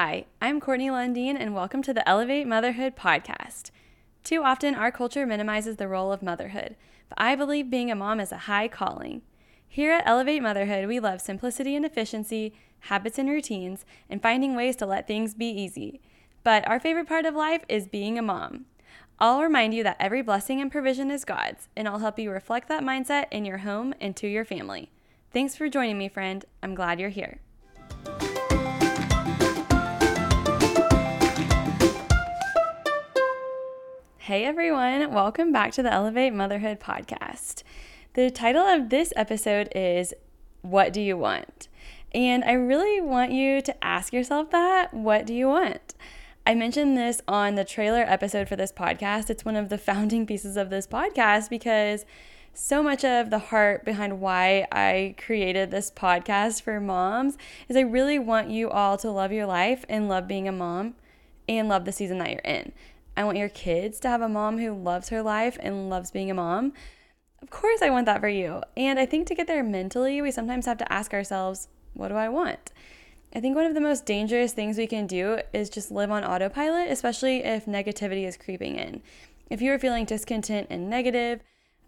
Hi, I'm Courtney Lundeen, and welcome to the Elevate Motherhood podcast. Too often, our culture minimizes the role of motherhood, but I believe being a mom is a high calling. Here at Elevate Motherhood, we love simplicity and efficiency, habits and routines, and finding ways to let things be easy. But our favorite part of life is being a mom. I'll remind you that every blessing and provision is God's, and I'll help you reflect that mindset in your home and to your family. Thanks for joining me, friend. I'm glad you're here. Hey everyone, welcome back to the Elevate Motherhood podcast. The title of this episode is What Do You Want? And I really want you to ask yourself that what do you want? I mentioned this on the trailer episode for this podcast. It's one of the founding pieces of this podcast because so much of the heart behind why I created this podcast for moms is I really want you all to love your life and love being a mom and love the season that you're in. I want your kids to have a mom who loves her life and loves being a mom. Of course, I want that for you. And I think to get there mentally, we sometimes have to ask ourselves, what do I want? I think one of the most dangerous things we can do is just live on autopilot, especially if negativity is creeping in. If you are feeling discontent and negative,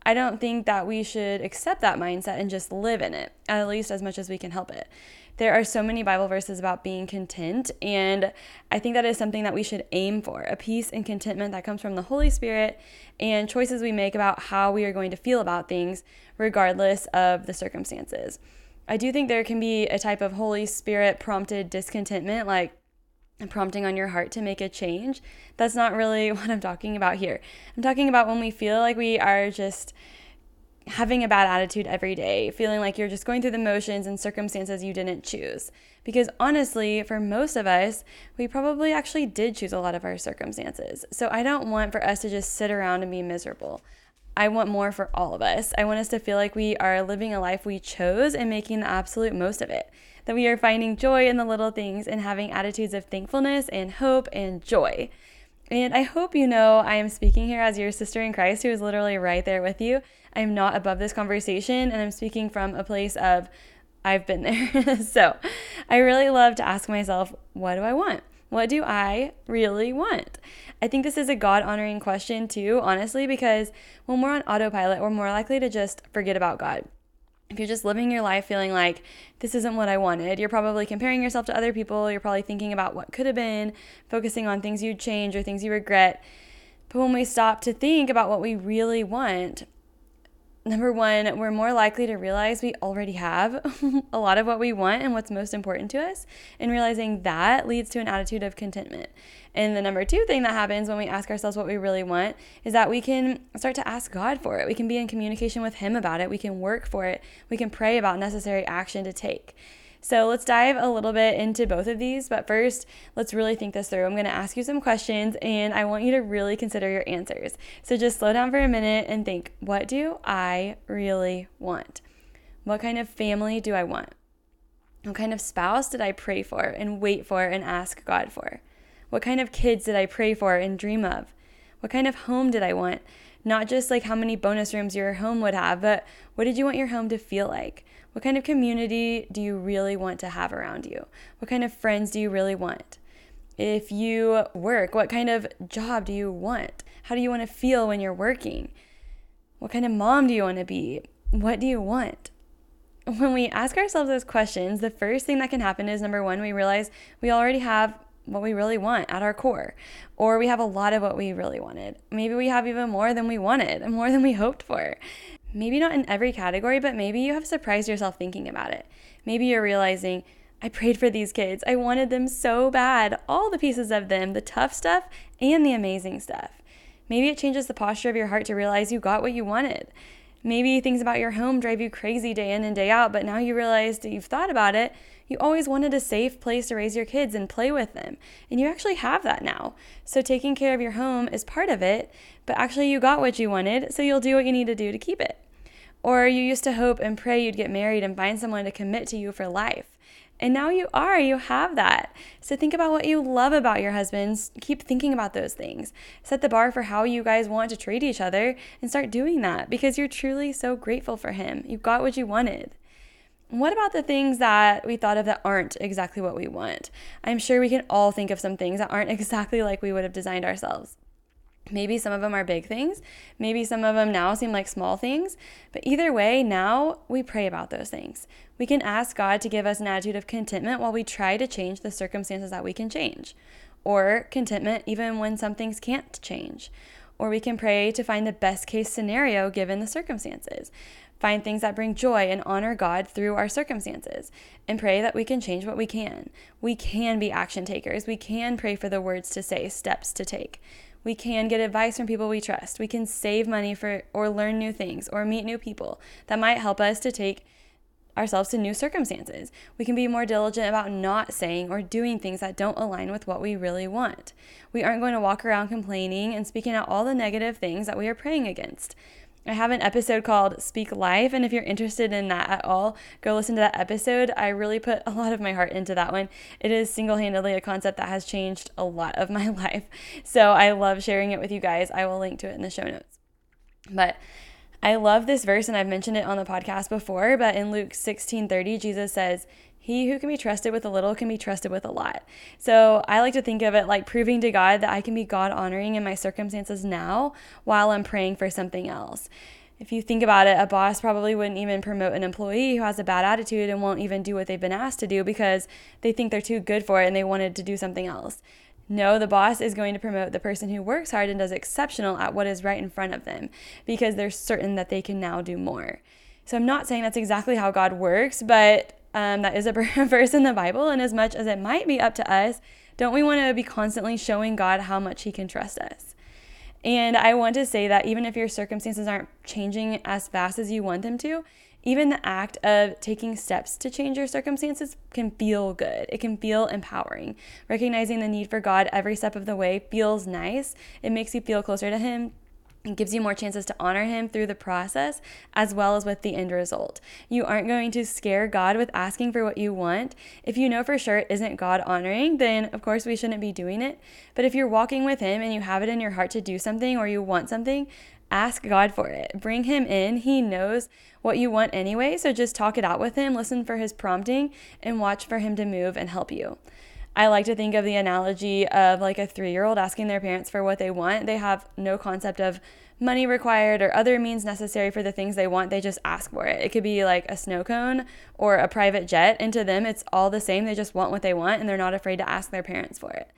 I don't think that we should accept that mindset and just live in it, at least as much as we can help it there are so many Bible verses about being content. And I think that is something that we should aim for a peace and contentment that comes from the Holy Spirit and choices we make about how we are going to feel about things, regardless of the circumstances. I do think there can be a type of Holy Spirit prompted discontentment, like prompting on your heart to make a change. That's not really what I'm talking about here. I'm talking about when we feel like we are just having a bad attitude every day, feeling like you're just going through the motions and circumstances you didn't choose. Because honestly, for most of us, we probably actually did choose a lot of our circumstances. So I don't want for us to just sit around and be miserable. I want more for all of us. I want us to feel like we are living a life we chose and making the absolute most of it. That we are finding joy in the little things and having attitudes of thankfulness and hope and joy. And I hope you know I am speaking here as your sister in Christ who is literally right there with you. I'm not above this conversation and I'm speaking from a place of I've been there. so I really love to ask myself, what do I want? What do I really want? I think this is a God honoring question too, honestly, because when we're on autopilot, we're more likely to just forget about God if you're just living your life feeling like this isn't what I wanted, you're probably comparing yourself to other people. You're probably thinking about what could have been, focusing on things you'd change or things you regret. But when we stop to think about what we really want, number one, we're more likely to realize we already have a lot of what we want and what's most important to us. And realizing that leads to an attitude of contentment. And the number two thing that happens when we ask ourselves what we really want is that we can start to ask God for it. We can be in communication with Him about it. We can work for it. We can pray about necessary action to take. So let's dive a little bit into both of these. But first, let's really think this through. I'm going to ask you some questions and I want you to really consider your answers. So just slow down for a minute and think what do I really want? What kind of family do I want? What kind of spouse did I pray for and wait for and ask God for? What kind of kids did I pray for and dream of? What kind of home did I want? Not just like how many bonus rooms your home would have, but what did you want your home to feel like? What kind of community do you really want to have around you? What kind of friends do you really want? If you work, what kind of job do you want? How do you want to feel when you're working? What kind of mom do you want to be? What do you want? When we ask ourselves those questions, the first thing that can happen is number one, we realize we already have what we really want at our core, or we have a lot of what we really wanted. Maybe we have even more than we wanted and more than we hoped for. Maybe not in every category, but maybe you have surprised yourself thinking about it. Maybe you're realizing, I prayed for these kids. I wanted them so bad, all the pieces of them, the tough stuff and the amazing stuff. Maybe it changes the posture of your heart to realize you got what you wanted. Maybe things about your home drive you crazy day in and day out, but now you realize that you've thought about it. You always wanted a safe place to raise your kids and play with them, and you actually have that now. So, taking care of your home is part of it, but actually, you got what you wanted, so you'll do what you need to do to keep it. Or you used to hope and pray you'd get married and find someone to commit to you for life. And now you are, you have that. So think about what you love about your husbands. Keep thinking about those things. Set the bar for how you guys want to treat each other and start doing that because you're truly so grateful for him. You got what you wanted. what about the things that we thought of that aren't exactly what we want? I'm sure we can all think of some things that aren't exactly like we would have designed ourselves. Maybe some of them are big things. Maybe some of them now seem like small things. But either way, now we pray about those things. We can ask God to give us an attitude of contentment while we try to change the circumstances that we can change, or contentment even when some things can't change. Or we can pray to find the best case scenario given the circumstances. Find things that bring joy and honor God through our circumstances and pray that we can change what we can. We can be action takers. We can pray for the words to say, steps to take. We can get advice from people we trust. We can save money for or learn new things or meet new people that might help us to take ourselves to new circumstances. We can be more diligent about not saying or doing things that don't align with what we really want. We aren't going to walk around complaining and speaking out all the negative things that we are praying against. I have an episode called Speak Life, and if you're interested in that at all, go listen to that episode. I really put a lot of my heart into that one. It is single handedly a concept that has changed a lot of my life. So I love sharing it with you guys. I will link to it in the show notes. But I love this verse, and I've mentioned it on the podcast before, but in Luke 16 30, Jesus says, he who can be trusted with a little can be trusted with a lot. So I like to think of it like proving to God that I can be God honoring in my circumstances now while I'm praying for something else. If you think about it, a boss probably wouldn't even promote an employee who has a bad attitude and won't even do what they've been asked to do because they think they're too good for it and they wanted to do something else. No, the boss is going to promote the person who works hard and does exceptional at what is right in front of them because they're certain that they can now do more. So I'm not saying that's exactly how God works, but um, that is a verse in the Bible. And as much as it might be up to us, don't we want to be constantly showing God how much He can trust us? And I want to say that even if your circumstances aren't changing as fast as you want them to, even the act of taking steps to change your circumstances can feel good. It can feel empowering. Recognizing the need for God every step of the way feels nice. It makes you feel closer to Him, and gives you more chances to honor him through the process as well as with the end result. You aren't going to scare God with asking for what you want. If you know for sure it isn't God honoring, then of course we shouldn't be doing it. But if you're walking with him and you have it in your heart to do something or you want something, ask God for it. Bring him in. He knows what you want anyway, so just talk it out with him, listen for his prompting, and watch for him to move and help you. I like to think of the analogy of like a three year old asking their parents for what they want. They have no concept of money required or other means necessary for the things they want. They just ask for it. It could be like a snow cone or a private jet. And to them, it's all the same. They just want what they want and they're not afraid to ask their parents for it.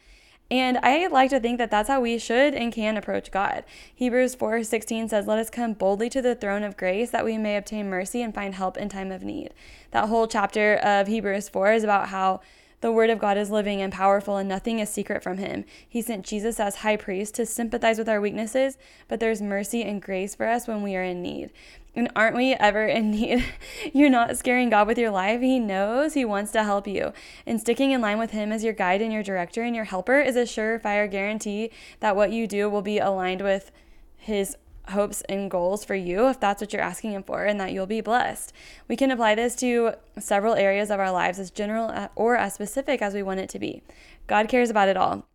And I like to think that that's how we should and can approach God. Hebrews 4:16 says, "Let us come boldly to the throne of grace that we may obtain mercy and find help in time of need." That whole chapter of Hebrews 4 is about how the Word of God is living and powerful, and nothing is secret from Him. He sent Jesus as high priest to sympathize with our weaknesses, but there's mercy and grace for us when we are in need. And aren't we ever in need? You're not scaring God with your life. He knows He wants to help you. And sticking in line with Him as your guide and your director and your helper is a surefire guarantee that what you do will be aligned with His hopes and goals for you if that's what you're asking Him for, and that you'll be blessed. We can apply this to several areas of our lives as general uh, or as specific as we want it to be. God cares about it all.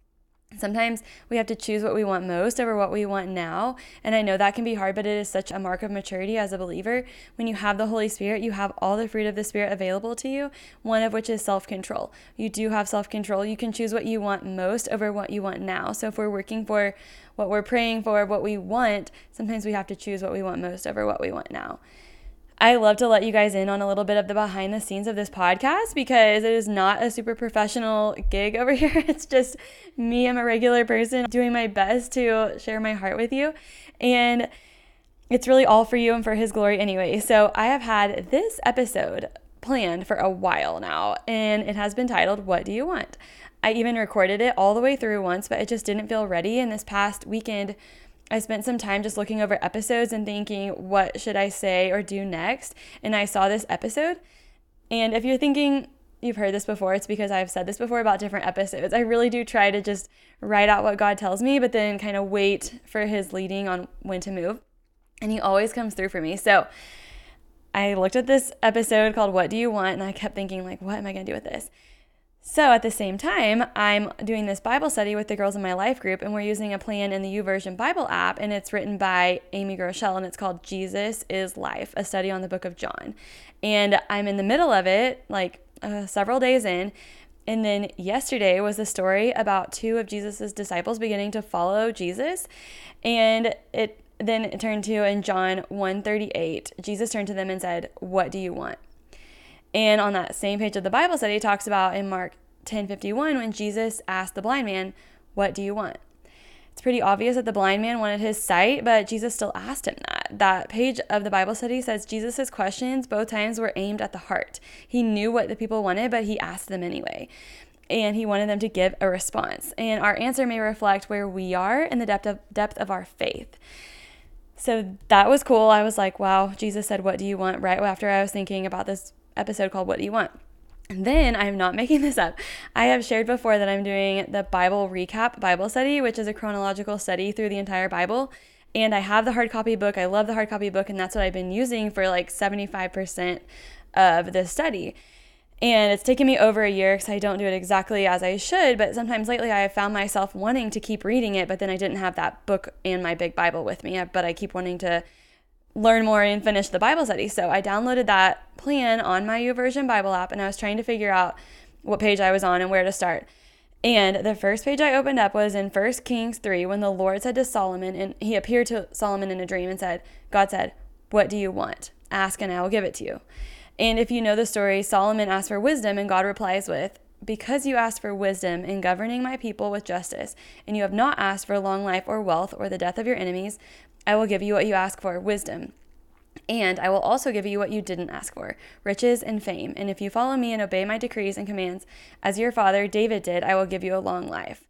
Sometimes we have to choose what we want most over what we want now. And I know that can be hard, but it is such a mark of maturity as a believer. When you have the Holy Spirit, you have all the fruit of the Spirit available to you, one of which is self control. You do have self control. You can choose what you want most over what you want now. So if we're working for what we're praying for, what we want, sometimes we have to choose what we want most over what we want now. I love to let you guys in on a little bit of the behind the scenes of this podcast because it is not a super professional gig over here. It's just me. I'm a regular person doing my best to share my heart with you. And it's really all for you and for His glory anyway. So I have had this episode planned for a while now, and it has been titled, What Do You Want? I even recorded it all the way through once, but it just didn't feel ready. And this past weekend, I spent some time just looking over episodes and thinking, what should I say or do next? And I saw this episode. And if you're thinking you've heard this before, it's because I've said this before about different episodes. I really do try to just write out what God tells me, but then kind of wait for His leading on when to move. And He always comes through for me. So I looked at this episode called What Do You Want? And I kept thinking, like, what am I going to do with this? So at the same time, I'm doing this Bible study with the girls in my life group, and we're using a plan in the YouVersion Bible app, and it's written by Amy Groeschel, and it's called Jesus is Life, a study on the book of John. And I'm in the middle of it, like uh, several days in. And then yesterday was the story about two of Jesus's disciples beginning to follow Jesus. And it then it turned to in John 138, Jesus turned to them and said, What do you want? And on that same page of the Bible study, it talks about in Mark 10:51 when Jesus asked the blind man, "What do you want?" It's pretty obvious that the blind man wanted his sight, but Jesus still asked him that. That page of the Bible study says Jesus' questions both times were aimed at the heart. He knew what the people wanted, but he asked them anyway. And he wanted them to give a response. And our answer may reflect where we are in the depth of depth of our faith. So that was cool. I was like, wow, Jesus said, What do you want? right after I was thinking about this episode called What Do You Want? And then I'm not making this up. I have shared before that I'm doing the Bible Recap Bible Study, which is a chronological study through the entire Bible. And I have the hard copy book. I love the hard copy book, and that's what I've been using for like 75% of the study. And it's taken me over a year because I don't do it exactly as I should. But sometimes lately I have found myself wanting to keep reading it, but then I didn't have that book and my big Bible with me. But I keep wanting to learn more and finish the Bible study. So I downloaded that plan on my YouVersion Bible app and I was trying to figure out what page I was on and where to start. And the first page I opened up was in 1 Kings 3 when the Lord said to Solomon, and he appeared to Solomon in a dream and said, God said, What do you want? Ask and I will give it to you. And if you know the story, Solomon asked for wisdom and God replies with, because you asked for wisdom in governing my people with justice, and you have not asked for long life or wealth or the death of your enemies, I will give you what you ask for wisdom. And I will also give you what you didn't ask for riches and fame. And if you follow me and obey my decrees and commands, as your father David did, I will give you a long life.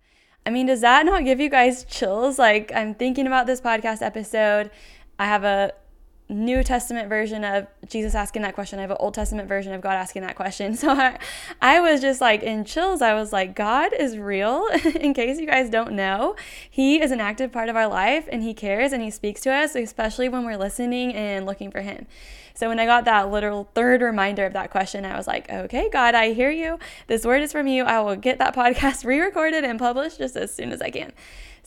I mean, does that not give you guys chills? Like, I'm thinking about this podcast episode. I have a New Testament version of Jesus asking that question. I have an Old Testament version of God asking that question. So I, I was just like in chills. I was like, God is real. in case you guys don't know, He is an active part of our life and He cares and He speaks to us, especially when we're listening and looking for Him. So when I got that little third reminder of that question, I was like, okay, God, I hear you. This word is from you. I will get that podcast re recorded and published just as soon as I can.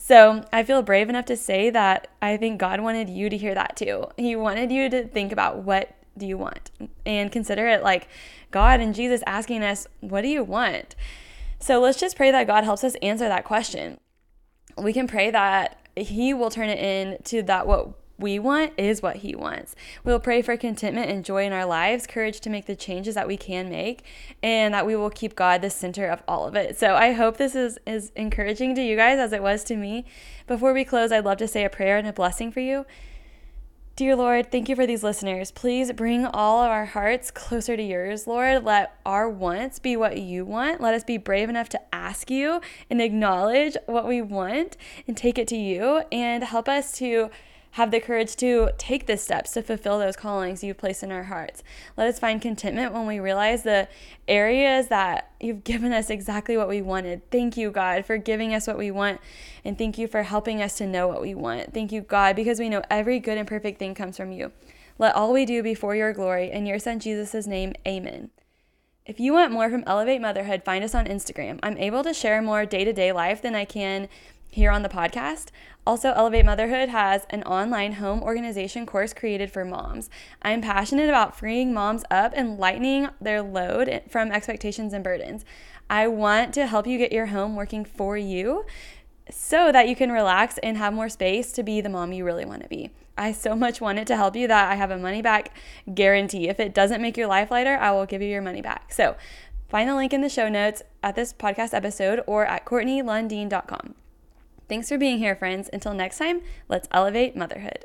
So I feel brave enough to say that I think God wanted you to hear that too. He wanted you to think about what do you want and consider it like God and Jesus asking us, what do you want? So let's just pray that God helps us answer that question. We can pray that He will turn it into that what we want is what He wants. We'll pray for contentment and joy in our lives, courage to make the changes that we can make, and that we will keep God the center of all of it. So I hope this is, is encouraging to you guys as it was to me. Before we close, I'd love to say a prayer and a blessing for you. Dear Lord, thank you for these listeners. Please bring all of our hearts closer to yours, Lord. Let our wants be what you want. Let us be brave enough to ask you and acknowledge what we want and take it to you and help us to have the courage to take the steps to fulfill those callings you've placed in our hearts. Let us find contentment when we realize the areas that you've given us exactly what we wanted. Thank you, God, for giving us what we want. And thank you for helping us to know what we want. Thank you, God, because we know every good and perfect thing comes from you. Let all we do be for your glory. In your son Jesus' name, amen. If you want more from Elevate Motherhood, find us on Instagram. I'm able to share more day to day life than I can here on the podcast. Also, Elevate Motherhood has an online home organization course created for moms. I'm passionate about freeing moms up and lightening their load from expectations and burdens. I want to help you get your home working for you so that you can relax and have more space to be the mom you really want to be. I so much wanted to help you that I have a money back guarantee. If it doesn't make your life lighter, I will give you your money back. So, find the link in the show notes at this podcast episode or at CourtneyLundeen.com. Thanks for being here, friends. Until next time, let's elevate motherhood.